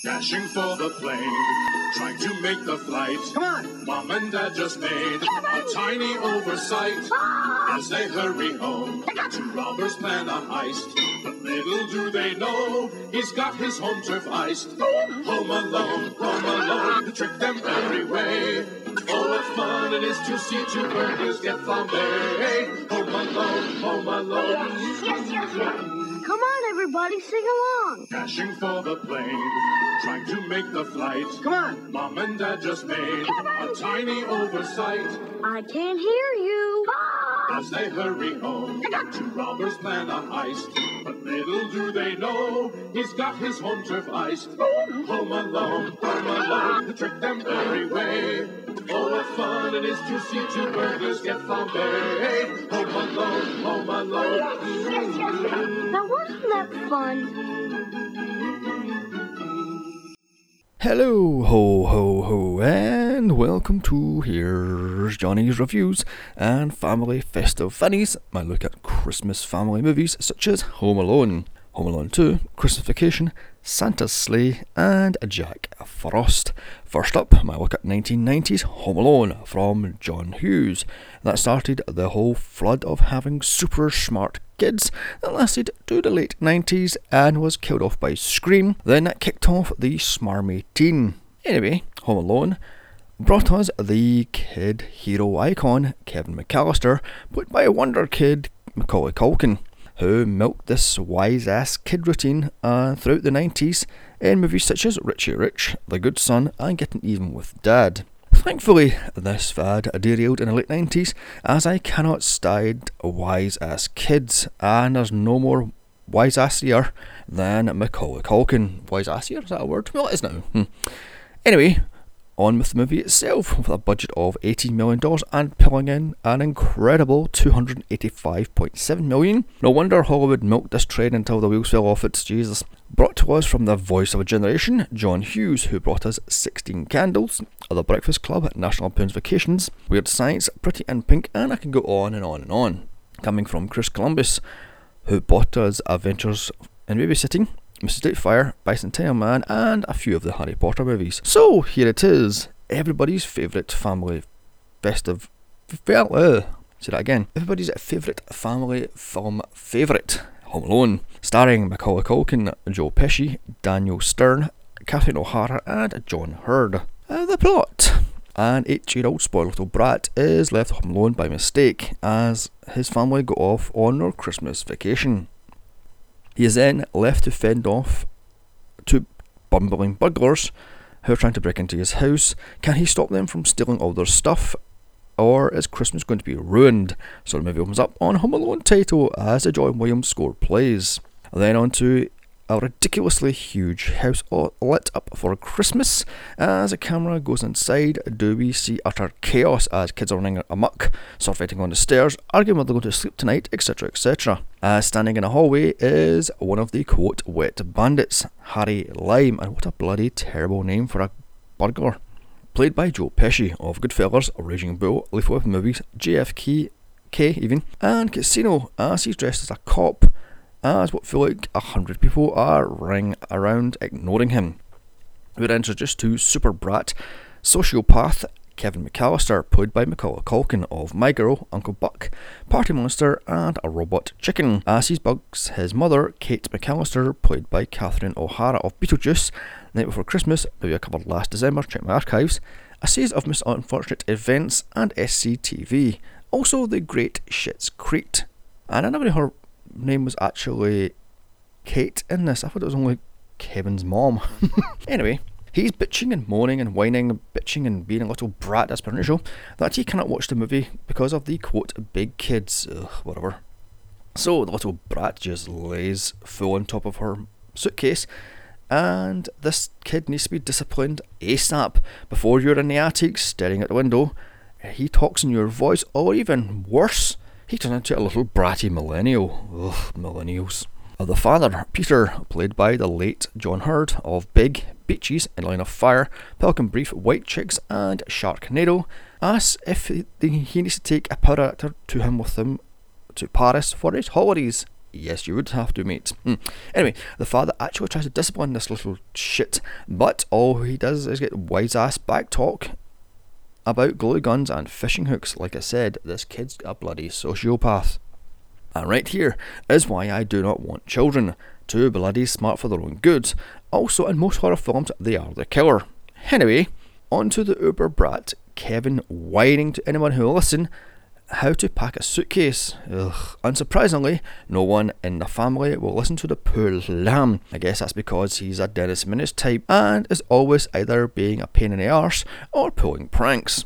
Dashing for the plane, trying to make the flight. Come on. Mom and Dad just made a tiny oversight ah! as they hurry home. Two robbers plan a heist, but little do they know he's got his home turf iced. Oh, home alone, home alone, to trick them every way. Oh, what fun it is to see two burglars get flambéed. Home alone, home alone. Yes, yes, yes. Come on, everybody, sing along. Dashing for the plane, trying to make the flight. Come on. Mom and Dad just made a tiny oversight I can't hear you. as they hurry home. Two robbers plan a heist, but little do they know he's got his home turf iced. Home alone, home alone, to trick them fun it is to see two burglars get flambéed. Home alone, home alone. Yes, yes, yes. Now, wasn't that fun? Hello, ho, ho, ho, and welcome to Here's Johnny's Reviews and Family Festive Funnies, my look at Christmas family movies such as Home Alone, Home Alone 2, Christmas Vacation, Santa's Sleigh, and Jack Frost. First up, my look at 1990s Home Alone from John Hughes. That started the whole flood of having super smart kids that lasted to the late 90s and was killed off by Scream. Then that kicked off the smarmy teen. Anyway, Home Alone brought us the kid hero icon Kevin McAllister, played by wonder kid Macaulay Culkin, who milked this wise ass kid routine uh, throughout the 90s in movies such as Richie Rich, The Good Son, and Getting Even with Dad. Thankfully, this fad derailed in the late 90s as I cannot stand wise ass kids, and there's no more wise assier than Macaulay Culkin. Wise assier, is that a word? Well, it is now. Hmm. Anyway, on with the movie itself, with a budget of $18 million and pulling in an incredible 285.7 million. No wonder Hollywood milked this train until the wheels fell off its Jesus. Brought to us from the voice of a generation, John Hughes, who brought us 16 Candles, The Breakfast Club, National Lampoon's Vacations, Weird Science, Pretty in Pink, and I can go on and on and on. Coming from Chris Columbus, who brought us Adventures in Babysitting, Mrs. Doubtfire, Bicentennial Man, and a few of the Harry Potter movies. So here it is, everybody's favourite family festive. Well, uh, say that again. Everybody's favourite family film favourite. Home Alone, starring Macaulay Culkin, Joe Pesci, Daniel Stern, Catherine O'Hara, and John Heard. Uh, the plot. An eight year old spoiled little brat is left home alone by mistake as his family go off on their Christmas vacation. He is then left to fend off two bumbling burglars who are trying to break into his house. Can he stop them from stealing all their stuff? Or is Christmas going to be ruined? So the movie opens up on Home Alone title as the John Williams score plays. Then on to a ridiculously huge house all lit up for Christmas. As the camera goes inside, do we see utter chaos as kids are running amok, surfeiting on the stairs, arguing whether they're going to sleep tonight, etc. etc. As standing in a hallway is one of the quote wet bandits, Harry Lyme, and what a bloody terrible name for a burglar. Played by Joe Pesci of Goodfellas, Raging Bull, Lethal Weapon movies, JFK, K even, and Casino uh, as he's dressed as a cop as what feel like a hundred people are running around ignoring him. We're introduced to super brat, sociopath Kevin McAllister, played by Macaulay Culkin of My Girl, Uncle Buck, Party Monster, and a robot chicken, as he bugs his mother, Kate McAllister, played by Catherine O'Hara of Beetlejuice, Night Before Christmas, movie I covered last December, check my archives, a series of Miss Unfortunate Events, and SCTV. Also, The Great Schitt's Creek. And I never her name was actually Kate in this. I thought it was only Kevin's mom. anyway, he's bitching and moaning and whining, bitching and being a little brat as per usual that he cannot watch the movie because of the quote big kids, ugh, whatever. So the little brat just lays full on top of her suitcase, and this kid needs to be disciplined ASAP before you're in the attic staring at the window. He talks in your voice, or even worse, he turns into a little bratty millennial. Ugh, millennials. Uh, the father, Peter, played by the late John Heard of Big, Beaches, In Line of Fire, Pelican Brief, White Chicks, and Sharknado, asks if he, needs to take a powder actor to him with him to Paris for his holidays. Yes, you would have to, mate. Hmm. Anyway, the father actually tries to discipline this little shit, but all he does is get wise ass back talk about glue guns and fishing hooks. Like I said, this kid's a bloody sociopath. And right here is why I do not want children. Too bloody smart for their own good. Also, in most horror films, they are the killer. Anyway, on to the uber brat Kevin whining to anyone who will listen how to pack a suitcase. Ugh. Unsurprisingly, no one in the family will listen to the poor lamb. I guess that's because he's a Dennis Menace type and is always either being a pain in the arse or pulling pranks.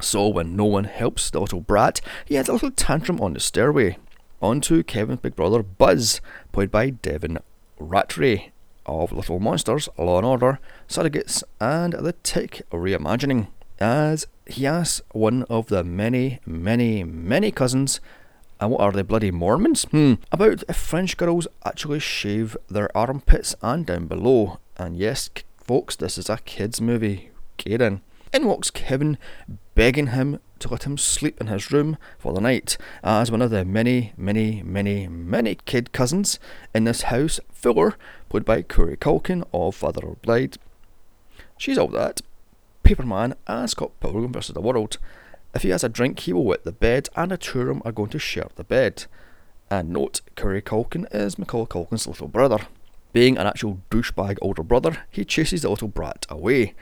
So when no one helps the little brat, he has a little tantrum on the stairway. On to Kevin's big brother Buzz, played by Devin Ratray of Little Monsters, Law and Order, Surrogates, and The Tick Reimagining as he asks one of the many, many, many cousins, and what are they, bloody Mormons? Hmm. About if French girls actually shave their armpits and down below. And yes, folks, this is a kids' movie. Get in. In walks Kevin, begging him to let him sleep in his room for the night, as one of the many, many, many, many kid cousins in this house, Fuller, played by Corey Culkin of Father of Bride. She's all that, Paperman and Scott Pilgrim vs. the World. If he has a drink, he will wet the bed, and the two of them are going to share the bed. And note, Curry Culkin is Macaulay Culkin's little brother. Being an actual douchebag older brother, he chases the little brat away.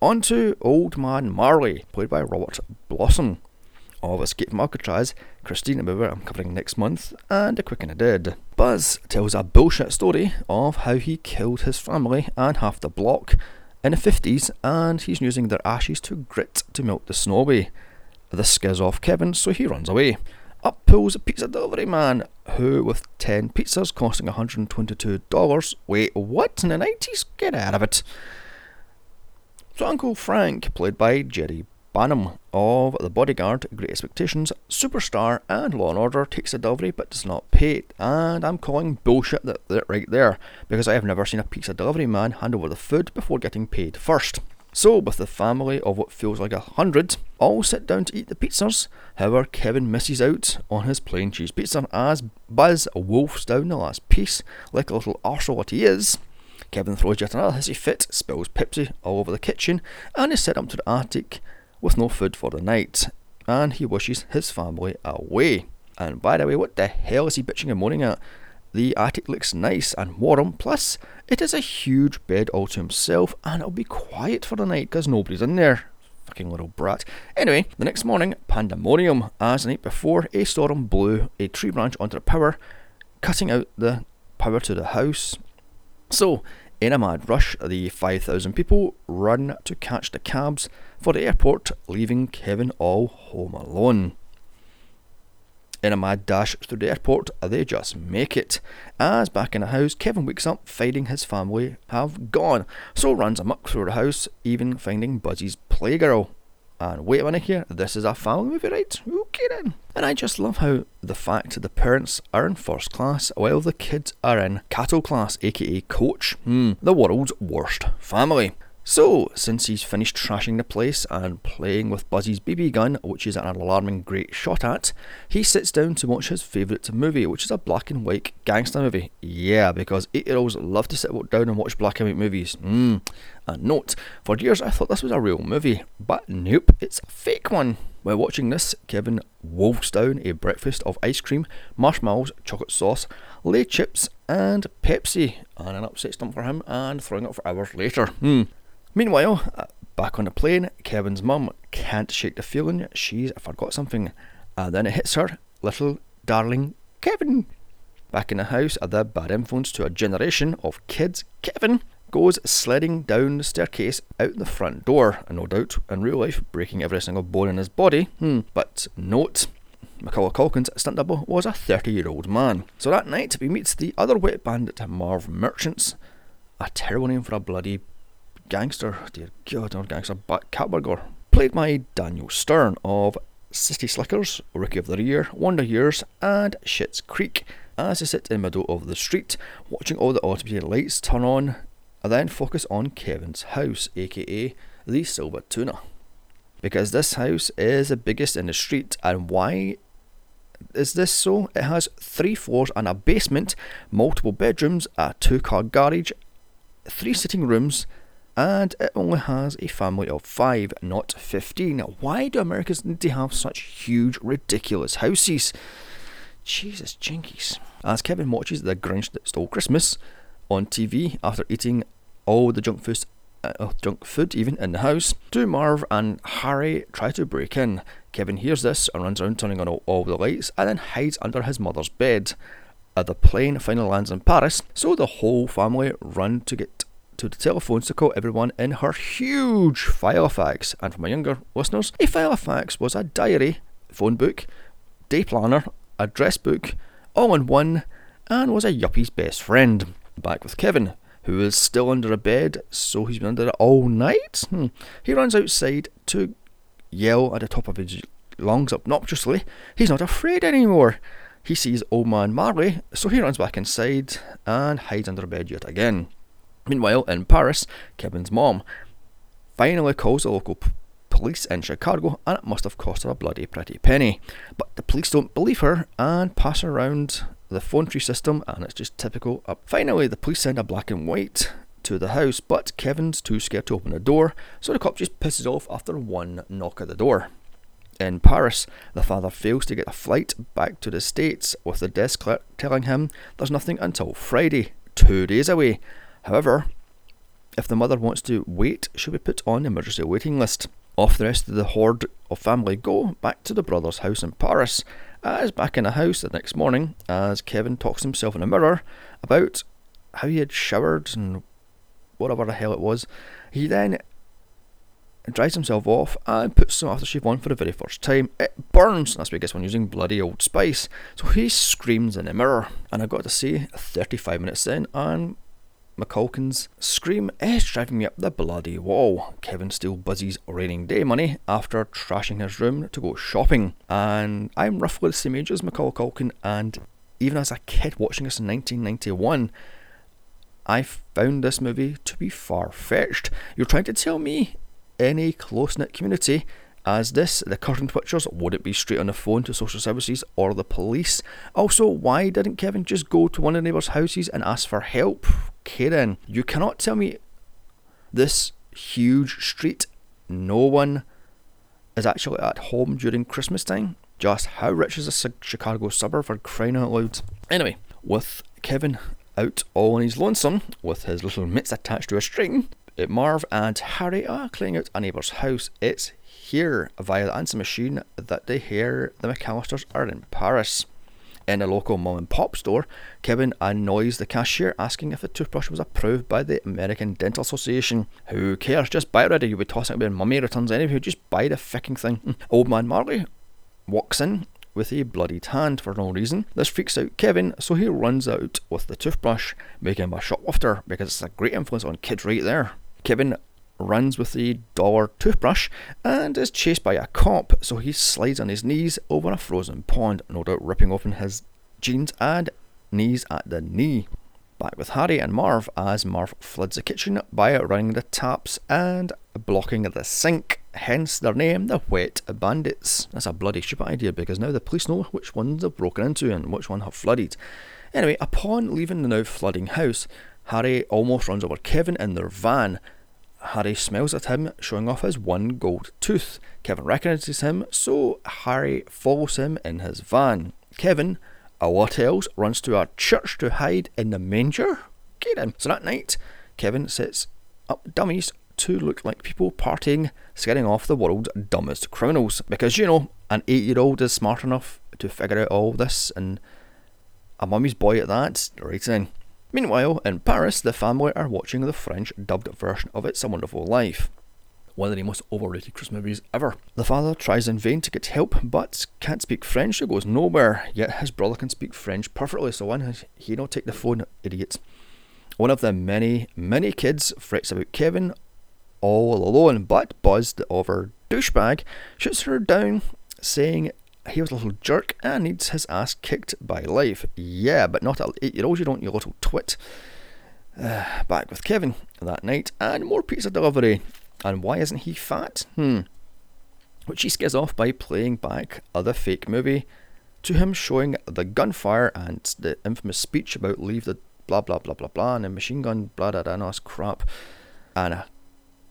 On to Old Man Marley, played by Robert Blossom. Of Escape from Alcatraz, Christine movie I'm covering next month, and A Quick and a Dead. Buzz tells a bullshit story of how he killed his family and half the block in the 50s, and he's using their ashes to grit to melt the snow away. This scares off Kevin, so he runs away. Up pulls a pizza delivery man, who, with 10 pizzas costing $122, wait, what? In the 90s? Get out of it. So Uncle Frank, played by Jerry Bamman of The Bodyguard, Great Expectations, Superstar, and Law and Order takes the delivery but does not pay it. And I'm calling bullshit that, that right there because I have never seen a pizza delivery man hand over the food before getting paid first. So, with the family of what feels like a hundred, all sit down to eat the pizzas. However, Kevin misses out on his plain cheese pizza as Buzz wolfs down the last piece like a little arsehole what he is. Kevin throws yet another hissy fit, spills Pepsi all over the kitchen, and is sent up to the attic with no food for the night, and he wishes his family away. And by the way, what the hell is he bitching and moaning at? The attic looks nice and warm, plus it is a huge bed all to himself, and it'll be quiet for the night because nobody's in there. Fucking little brat. Anyway, the next morning, pandemonium, as the night before, a storm blew a tree branch onto the power, cutting out the power to the house. So, in a mad rush, the 5,000 people run to catch the cabs for the airport, leaving Kevin all home alone. In a mad dash through the airport, they just make it. As back in the house, Kevin wakes up finding his family have gone, so runs amok through the house, even finding Buzzy's playgirl. And wait a minute here, this is a family movie, right? Okay then. And I just love how the fact that the parents are in first class while the kids are in cattle class, aka coach. Hmm, the world's worst family. So, since he's finished trashing the place and playing with Buzzy's BB gun, which is an alarming great shot at, he sits down to watch his favourite movie, which is a black and white gangster movie. Yeah, because 8 year olds love to sit down and watch black and white movies. Mmm. And note, for years I thought this was a real movie, but nope, it's a fake one. While watching this, Kevin wolfs down a breakfast of ice cream, marshmallows, chocolate sauce, lay chips, and Pepsi, and an upset stomach for him, and throwing up for hours later. Hmm. Meanwhile, back on the plane, Kevin's mum can't shake the feeling she's forgot something, and then it hits her, little darling Kevin. Back in the house, the bad influence to a generation of kids, Kevin goes sledding down the staircase out the front door, and no doubt in real life breaking every single bone in his body. Hmm. But note, Macaulay Culkin's stunt double was a 30 year old man. So that night we meet the other wet bandit, Marv Murchins, a terrible name for a bloody gangster, dear God, not gangster, but catburglar, played by Daniel Stern of City Slickers, Rookie of the Year, Wonder Years, and Schitt's Creek, as they sit in the middle of the street, watching all the automated lights turn on, and then focus on Kevin's house, aka the Silver Tuna. Because this house is the biggest in the street, and why is this so? It has three floors and a basement, multiple bedrooms, a two car garage, three sitting rooms, and it only has a family of five, not 15. Why do Americans need to have such huge, ridiculous houses? Jesus jinkies. As Kevin watches The Grinch That Stole Christmas on TV after eating all the junk food, uh, junk food even in the house, do Marv and Harry try to break in. Kevin hears this and runs around turning on all, all the lights and then hides under his mother's bed. Uh, the plane finally lands in Paris, so the whole family run to get to the telephones to call everyone in her huge Filofax. And for my younger listeners, a Filofax was a diary, phone book, day planner, address book, all in one, and was a yuppie's best friend. Back with Kevin, who is still under a bed, so he's been under it all night. Hmm. He runs outside to yell at the top of his lungs obnoxiously. He's not afraid anymore. He sees old man Marley, so he runs back inside and hides under a bed yet again. Meanwhile, in Paris, Kevin's mom finally calls the local p- police in Chicago, and it must have cost her a bloody pretty penny. But the police don't believe her and pass around the phone tree system, and it's just typical. Finally, the police send a black and white to the house, but Kevin's too scared to open the door, so the cop just pisses off after one knock at the door. In Paris, the father fails to get a flight back to the States, with the desk clerk telling him there's nothing until Friday, two days away. However, if the mother wants to wait, she'll be put on the emergency waiting list. Off the rest of the horde of family go back to the brother's house in Paris. As back in the house the next morning, as Kevin talks himself in a mirror about how he had showered and whatever the hell it was, he then dries himself off and puts some aftershave on for the very first time. It burns, that's because when using bloody old spice. So he screams in the mirror, and I got to say, 35 minutes in, and McCulkin's scream is driving me up the bloody wall. Kevin still buzzes raining day money after trashing his room to go shopping. And I'm roughly the same age as Macaulay Culkin, and even as a kid watching this in 1991, I found this movie to be far fetched. You're trying to tell me any close knit community as this, the current pictures, would it be straight on the phone to social services or the police? Also, why didn't Kevin just go to one of the neighbours' houses and ask for help? Karen, you cannot tell me this huge street, no one is actually at home during Christmas time. Just how rich is a Chicago suburb for crying out loud? Anyway, with Kevin out all on his lonesome, with his little mitts attached to a string, Marv and Harry are cleaning out a neighbour's house. It's here via the answer machine that they hear the McAllisters are in Paris. In a local mom and pop store, Kevin annoys the cashier asking if the toothbrush was approved by the American Dental Association. Who cares? Just buy it already. You'll be tossing it when mummy returns anyway. Just buy the fucking thing. Old man Marley walks in with a bloodied hand for no reason. This freaks out Kevin, so he runs out with the toothbrush, making him a shoplifter because it's a great influence on kids right there. Kevin runs with the dollar toothbrush and is chased by a cop, so he slides on his knees over a frozen pond, no doubt ripping open his jeans and knees at the knee. Back with Harry and Marv as Marv floods the kitchen by running the taps and blocking the sink, hence their name, the Wet Bandits. That's a bloody stupid idea because now the police know which ones they've broken into and which one have flooded. Anyway, upon leaving the now flooding house, Harry almost runs over Kevin in their van, Harry smiles at him, showing off his one gold tooth. Kevin recognises him, so Harry follows him in his van. Kevin, a what else, runs to a church to hide in the manger. Get him. So that night, Kevin sets up dummies to look like people partying, scaring off the world's dumbest criminals. Because, you know, an eight year old is smart enough to figure out all this, and a mummy's boy at that, right then. Meanwhile, in Paris, the family are watching the French dubbed version of It's a Wonderful Life, one of the most overrated Christmas movies ever. The father tries in vain to get help, but can't speak French, so goes nowhere, yet his brother can speak French perfectly, so why he not take the phone, idiot? One of the many, many kids frets about Kevin all alone, but Buzz, the over douchebag, shoots her down, saying he was a little jerk and needs his ass kicked by life. Yeah, but not at eight year old, you don't, you little twit. Uh, back with Kevin that night and more pizza delivery. And why isn't he fat? Hmm. Which he scares off by playing back other fake movie to him showing the gunfire and the infamous speech about leave the blah blah blah blah blah and the machine gun blah blah blah and crap. And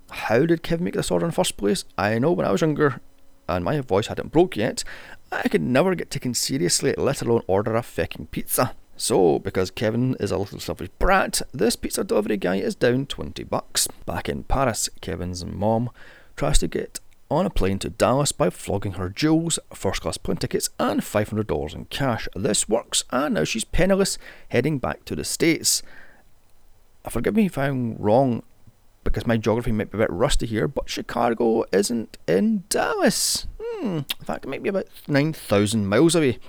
how did Kevin make this order in the first place? I know when I was younger and my voice hadn't broke yet, I could never get taken seriously, let alone order a fucking pizza. So, because Kevin is a little selfish brat, this pizza delivery guy is down 20 bucks. Back in Paris, Kevin's mom tries to get on a plane to Dallas by flogging her jewels, first class plane tickets, and $500 in cash. This works, and now she's penniless, heading back to the States. Uh, forgive me if I'm wrong, because my geography might be a bit rusty here, but Chicago isn't in Dallas. Hmm, in fact, it might be about 9,000 miles away.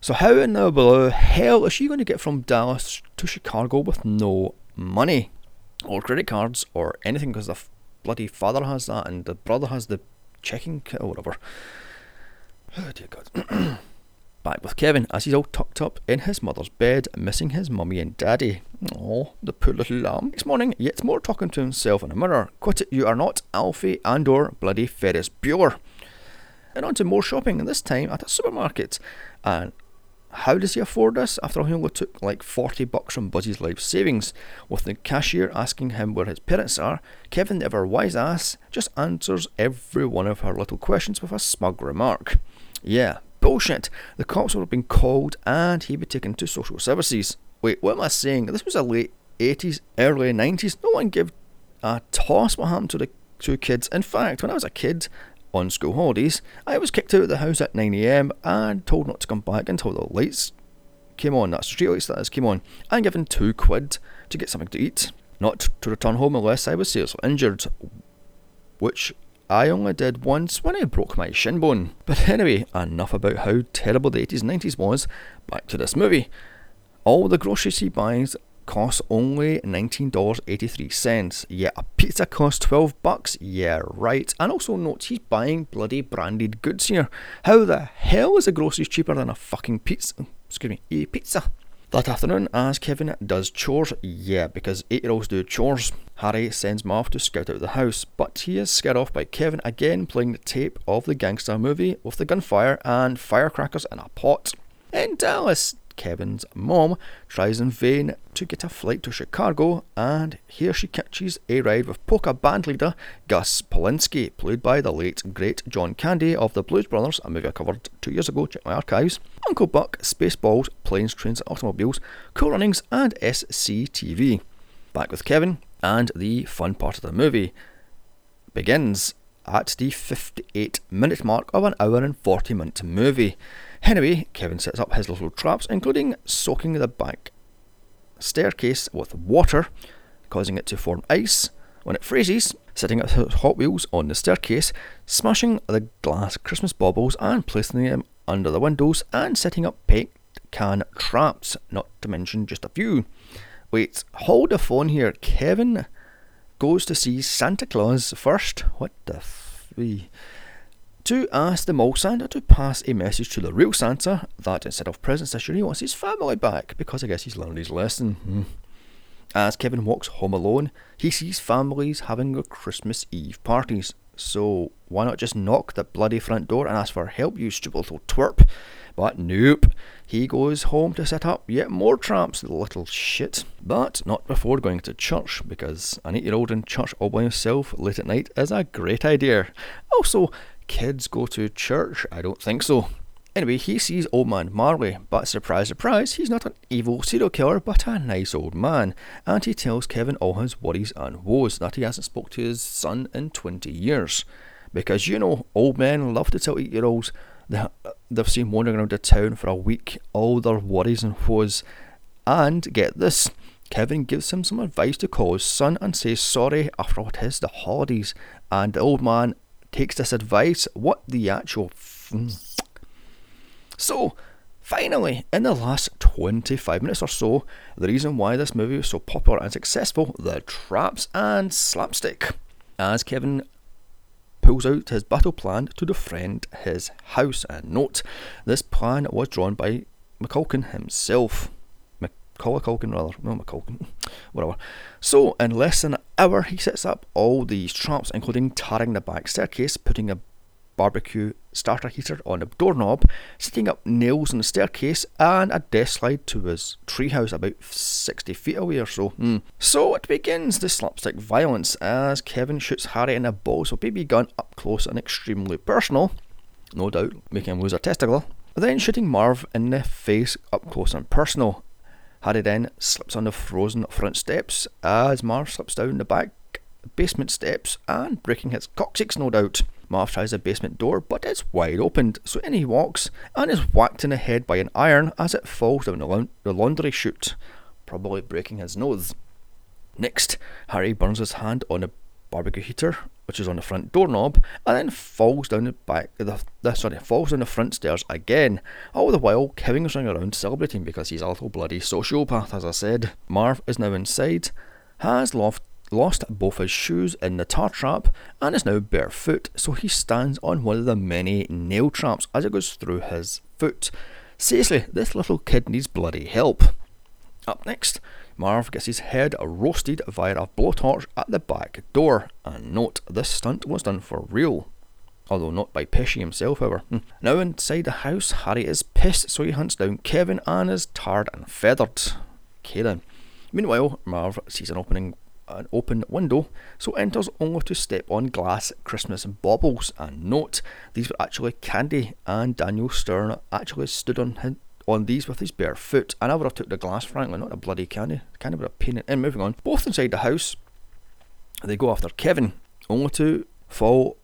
So, how in the hell is she going to get from Dallas to Chicago with no money or credit cards or anything? Because the bloody father has that and the brother has the checking or whatever. Oh, dear God. Back with Kevin as he's all tucked up in his mother's bed, missing his mummy and daddy. Oh, the poor little lamb. Next morning, yet more talking to himself in a mirror. Quit it, you are not Alfie and or bloody Ferris Bueller. And on to more shopping, and this time at a supermarket. And how does he afford this? After all, he only took like 40 bucks from Buzzy's life savings. With the cashier asking him where his parents are, Kevin, the ever wise ass, just answers every one of her little questions with a smug remark. Yeah, bullshit. The cops would have been called and he'd be taken to social services. Wait, what am I saying? This was a late 80s, early 90s. No one gave a toss what happened to the two kids. In fact, when I was a kid, on school holidays, I was kicked out of the house at 9am and told not to come back until the lights came on, that's the street lights that is, came on, and given two quid to get something to eat, not to return home unless I was seriously injured, which I only did once when I broke my shin bone. But anyway, enough about how terrible the 80s and 90s was, back to this movie. All the groceries he buys costs only $19.83. Yeah, a pizza costs 12 bucks. Yeah, right. And also note he's buying bloody branded goods here. How the hell is a groceries cheaper than a fucking pizza? Excuse me, a pizza. That afternoon, as Kevin does chores, yeah, because eight year olds do chores, Harry sends him off to scout out the house, but he is scared off by Kevin again playing the tape of the gangster movie with the gunfire and firecrackers in a pot. In Dallas, Kevin's mom tries in vain to get a flight to Chicago, and here she catches a ride with polka band leader Gus Polinski, played by the late great John Candy of the Blues Brothers, a movie I covered two years ago, check my archives, Uncle Buck, Spaceballs, Planes, Trains, Automobiles, Cool Runnings, and SCTV. Back with Kevin, and the fun part of the movie begins at the 58 minute mark of an hour and 40 minute movie. Anyway, Kevin sets up his little traps, including soaking the back staircase with water, causing it to form ice when it freezes, setting up his Hot Wheels on the staircase, smashing the glass Christmas baubles and placing them under the windows, and setting up paint can traps, not to mention just a few. Wait, hold the phone here. Kevin goes to see Santa Claus first. What the f? To ask the mole Santa to pass a message to the real Santa that instead of presents this year he wants his family back because I guess he's learned his lesson. Hmm. As Kevin walks home alone, he sees families having their Christmas Eve parties. So why not just knock the bloody front door and ask for help, you stupid little twerp? But nope, he goes home to set up yet more traps, the little shit. But not before going to church, because an eight year old in church all by himself late at night is a great idea. Also, kids go to church? I don't think so. Anyway, he sees old man Marley, but surprise, surprise, he's not an evil serial killer, but a nice old man. And he tells Kevin all his worries and woes that he hasn't spoke to his son in 20 years. Because you know, old men love to tell eight year olds that uh, they've seen wandering around the town for a week all their worries and woes. And get this, Kevin gives him some advice to call his son and say sorry after what is the holidays. And the old man takes this advice. What the actual. F- so, finally, in the last 25 minutes or so, the reason why this movie was so popular and successful the traps and slapstick. As Kevin pulls out his battle plan to defend his house. And note, this plan was drawn by McCulkin himself. Culkin, rather. No, McCulkin. Whatever. So, in less than an hour, he sets up all these traps, including tarring the back staircase, putting a barbecue starter heater on a doorknob, setting up nails on the staircase, and a death slide to his treehouse about 60 feet away or so. Mm. So it begins the slapstick violence as Kevin shoots Harry in the balls with BB gun up close and extremely personal, no doubt making him lose a testicle. Then shooting Marv in the face up close and personal. Harry then slips on the frozen front steps as Marv slips down the back basement steps and breaking his coccyx, no doubt. Marv tries the basement door, but it's wide open, so in he walks and is whacked in the head by an iron as it falls down the, la- the laundry chute, probably breaking his nose. Next, Harry burns his hand on a barbecue heater, which is on the front doorknob, and then falls down the back. The, the sorry, falls down the front stairs again. All the while, Kevin is running around celebrating because he's a little bloody sociopath, as I said. Marv is now inside, has lost lost both his shoes in the tar trap and is now barefoot, so he stands on one of the many nail traps as it goes through his foot. Seriously, this little kid needs bloody help. Up next, Marv gets his head roasted via a blowtorch at the back door. And note, this stunt was done for real. Although not by Pesci himself, however. Hmm. Now inside the house, Harry is pissed, so he hunts down Kevin and is tarred and feathered. Okay then. Meanwhile, Marv sees an opening an open window, so enters only to step on glass Christmas baubles. And note, these were actually candy, and Daniel Stern actually stood on on these with his bare foot. And I would have took the glass, frankly, not a bloody candy. Kind Candy would have painted. And moving on, both inside the house, they go after Kevin, only to fall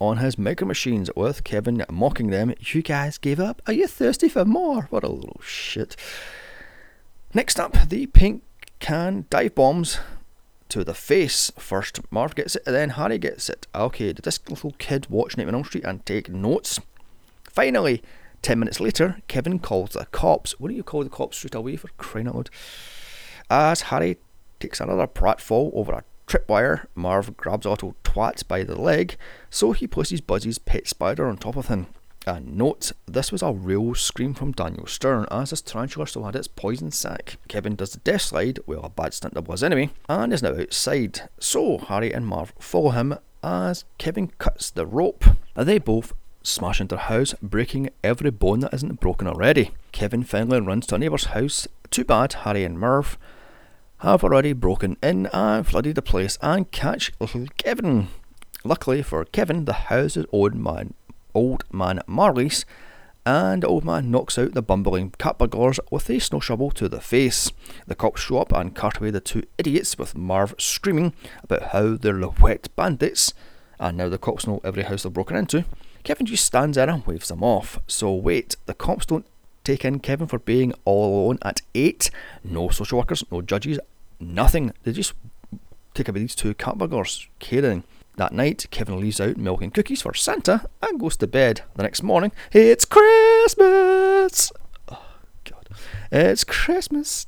on his micro machines with Kevin mocking them. You guys gave up? Are you thirsty for more? What a little shit. Next up, the pink can dive bombs to the face. First, Marv gets it, and then Harry gets it. Okay, did this little kid watch Nightmare on Elm Street and take notes? Finally, ten minutes later, Kevin calls the cops. Don't you call the cops straight away for crying out loud? As Harry takes another pratfall over a tripwire, Marv grabs Otto Twat by the leg, so he places Buzzy's pet spider on top of him. And note, this was a real scream from Daniel Stern, as this tarantula still had its poison sac. Kevin does the death slide, well, a bad stunt it was anyway, and is now outside. So Harry and Marv follow him as Kevin cuts the rope. They both smash into their house, breaking every bone that isn't broken already. Kevin finally runs to a neighbour's house. Too bad Harry and Marv have already broken in and flooded the place and catch little Kevin. Luckily for Kevin, the house is owned by old man Marley's, and old man knocks out the bumbling cat burglars with a snow shovel to the face. The cops show up and cart away the two idiots, with Marv screaming about how they're the wet bandits, and now the cops know every house they've broken into. Kevin just stands there and waves them off. So wait, the cops don't take in Kevin for being all alone at 8. No social workers, no judges, nothing. They just take away these two cat burglars. Kidding. That night, Kevin leaves out milk and cookies for Santa and goes to bed. The next morning, it's Christmas! Oh, God. It's Christmas!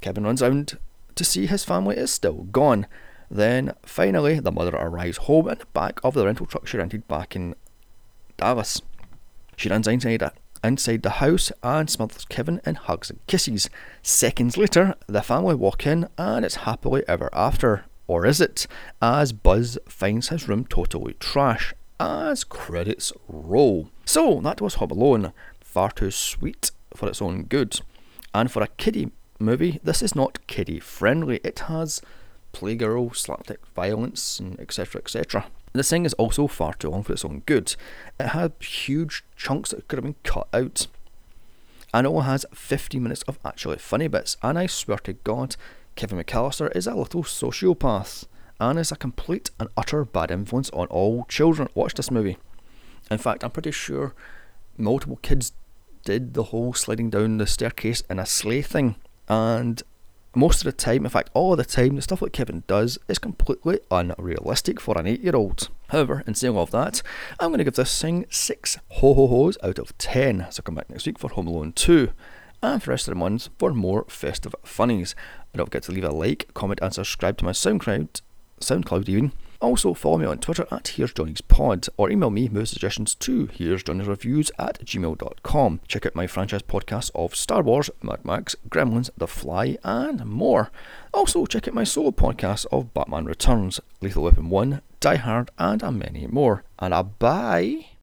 Kevin runs out to see his family is still gone. Then, finally, the mother arrives home in the back of the rental truck she rented back in Dallas. She runs inside, inside the house and smothers Kevin in hugs and kisses. Seconds later, the family walk in and it's happily ever after. Or is it? As Buzz finds his room totally trash as credits roll. So that was Home Alone. Far too sweet for its own good. And for a kiddie movie, this is not kiddie friendly. It has playgirl, slapstick violence, and etc. etc. This thing is also far too long for its own good. It had huge chunks that could have been cut out. And it only has 50 minutes of actually funny bits, and I swear to God, Kevin McAllister is a little sociopath and is a complete and utter bad influence on all children. Watch this movie. In fact, I'm pretty sure multiple kids did the whole sliding down the staircase in a sleigh thing, and most of the time, in fact, all of the time, the stuff that Kevin does is completely unrealistic for an eight year old. However, in saying all of that, I'm going to give this thing six ho ho ho's out of ten. So come back next week for Home Alone 2 and for the rest of the month for more festive funnies. And don't forget to leave a like, comment, and subscribe to my SoundCloud, SoundCloud even, Also, follow me on Twitter at Here's Johnny's Pod or email me movie suggestions to Here's Johnny's Reviews at gmail.com. Check out my franchise podcast of Star Wars, Mad Max, Gremlins, The Fly, and more. Also, check out my solo podcast of Batman Returns, Lethal Weapon 1, Die Hard, and many more. And a bye.